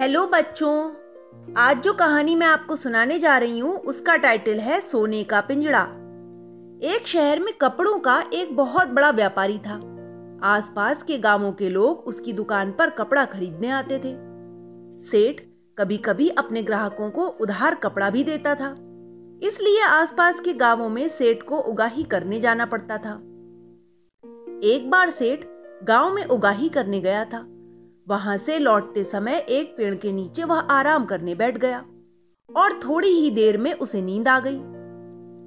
Hello बच्चों, आज जो कहानी मैं आपको सुनाने जा रही हूँ, उसका टाइटल है सोने का पिंजड़ा। एक शहर में कपड़ों का एक बहुत बड़ा व्यापारी था। आसपास के गाँवों के लोग उसकी दुकान पर कपड़ा खरीदने आते थे। सेठ कभी कभी अपने ग्राहकों को उधार कपड़ा भी देता था। इसलिए आसपास के गाँवों में सेठ को उगाही करने जाना पड़ता था। एक बार सेठ गाँव में उगाही करने गया था। वहाँ से लौटते समय एक पेड़ के नीचे वह आराम करने बैठ गया और थोड़ी ही देर में उसे नींद आ गई।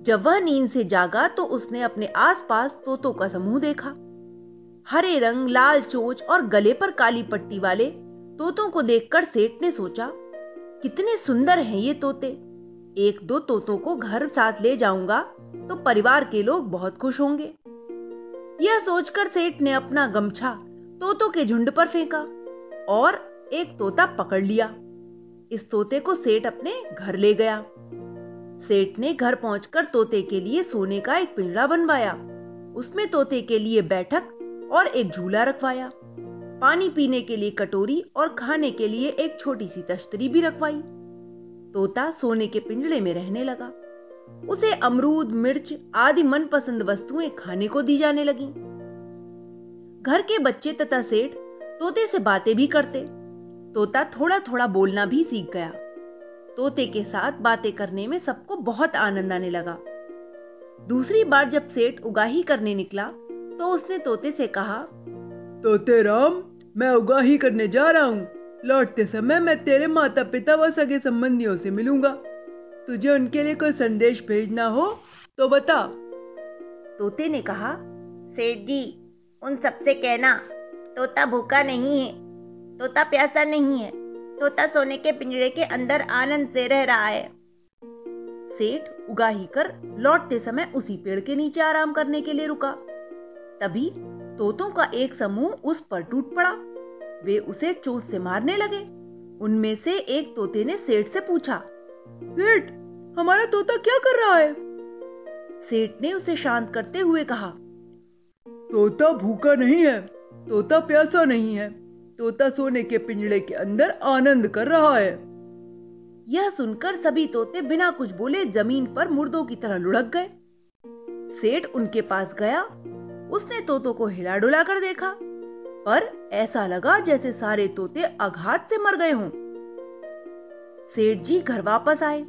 जब वह नींद से जागा तो उसने अपने आसपास तोतों का समूह देखा। हरे रंग, लाल चोच और गले पर काली पट्टी वाले तोतों को देखकर सेठ ने सोचा, कितने सुंदर हैं ये तोते। एक दो तोतों को घर साथ ले जाऊँगा तो परिवार के लोग बहुत खुश होंगे। यह सोचकर सेठ ने अपना गमछा तोतों के झुंड पर फेंका। और एक तोता पकड़ लिया। इस तोते को सेठ अपने घर ले गया। सेठ ने घर पहुंचकर तोते के लिए सोने का एक पिंजरा बनवाया। उसमें तोते के लिए बैठक और एक झूला रखवाया। पानी पीने के लिए कटोरी और खाने के लिए एक छोटी सी तश्तरी भी रखवाई। तोता सोने के पिंजड़े में रहने लगा। उसे अमरूद, मिर्च आदि मनपसंद वस्तुएँ खाने को दी जाने लगी। घर के बच्चे तथा सेठ तोते से बातें भी करते। तोता थोड़ा थोड़ा बोलना भी सीख गया। तोते के साथ बातें करने में सबको बहुत आनंद आने लगा। दूसरी बार जब सेठ उगाही करने निकला तो उसने तोते से कहा तोते राम मैं उगाही करने जा रहा हूँ। लौटते समय मैं तेरे माता पिता व सगे संबंधियों से मिलूँगा। तुझे उनके लिए कोई संदेश भेजना हो तो बता। तोते ने कहा सेठ जी उन सबसे कहना तोता भूखा नहीं है। तोता प्यासा नहीं है। तोता सोने के पिंजरे के अंदर आनंद से रह रहा है। सेठ उगाही कर लौटते समय उसी पेड़ के नीचे आराम करने के लिए रुका। तभी तोतों का एक समूह उस पर टूट पड़ा। वे उसे चोट से मारने लगे। उनमें से एक तोते ने सेठ से पूछा, सेठ, हमारा तोता क्या कर रहा है? सेठ ने उसे शांत करते हुए कहा, तोता भूखा नहीं है। तोता प्यासा नहीं है। तोता सोने के पिंजड़े के अंदर आनंद कर रहा है। यह सुनकर सभी तोते बिना कुछ बोले ज़मीन पर मुर्दों की तरह लुढ़क गए। सेठ उनके पास गया। उसने तोतों को हिला डुला कर देखा। पर ऐसा लगा जैसे सारे तोते आघात से मर गए हों। सेठ जी घर वापस आए।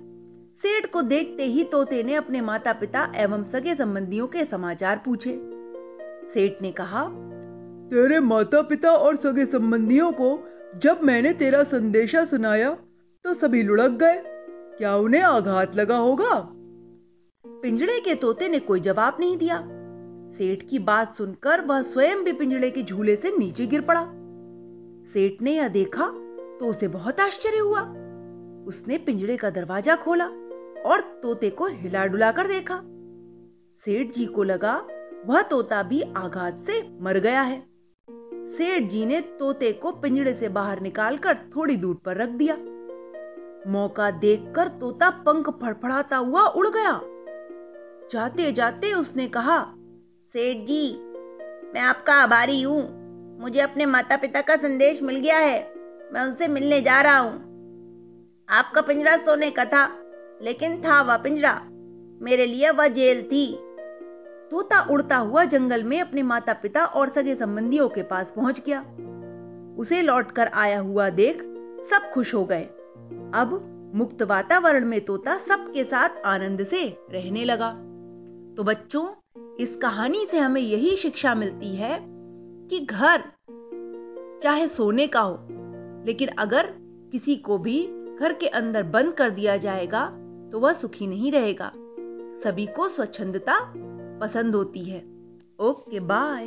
सेठ को देखते ही तोते ने अपने माता पिता एवं सगे संबंधियों के समाचार पूछे। सेठ ने कहा तेरे माता पिता और सगे संबंधियों को जब मैंने तेरा संदेशा सुनाया तो सभी लुढ़क गए। क्या उन्हें आघात लगा होगा? पिंजड़े के तोते ने कोई जवाब नहीं दिया। सेठ की बात सुनकर वह स्वयं भी पिंजड़े के झूले से नीचे गिर पड़ा। सेठ ने यह देखा तो उसे बहुत आश्चर्य हुआ। उसने पिंजड़े का दरवाज़ा खोला और तोते को हिला डुला कर देखा। सेठ जी को लगा, वह तोता भी आघात से मर गया है। सेठ जी ने तोते को पिंजड़े से बाहर निकालकर थोड़ी दूर पर रख दिया। मौका देखकर तोता पंख फड़फड़ाता हुआ उड़ गया। जाते जाते उसने कहा, सेठ जी, मैं आपका आभारी हूँ। मुझे अपने माता पिता का संदेश मिल गया है। मैं उनसे मिलने जा रहा हूँ। आपका पिंजरा सोने का था, लेकिन था वह पिंजरा। मेरे लिए वह जेल थी। तोता उड़ता हुआ जंगल में अपने माता पिता और सगे संबंधियों के पास पहुँच गया। उसे लौटकर आया हुआ देख सब खुश हो गए। अब मुक्त वातावरण में तोता सबके साथ आनंद से रहने लगा। तो बच्चों, इस कहानी से हमें यही शिक्षा मिलती है कि घर, चाहे सोने का हो, लेकिन अगर किसी को भी घर के अंदर बंद कर दिया जाएगा तो वह सुखी नहीं रहेगा। सभी को स्वच्छंदता पसंद होती है। Okay bye.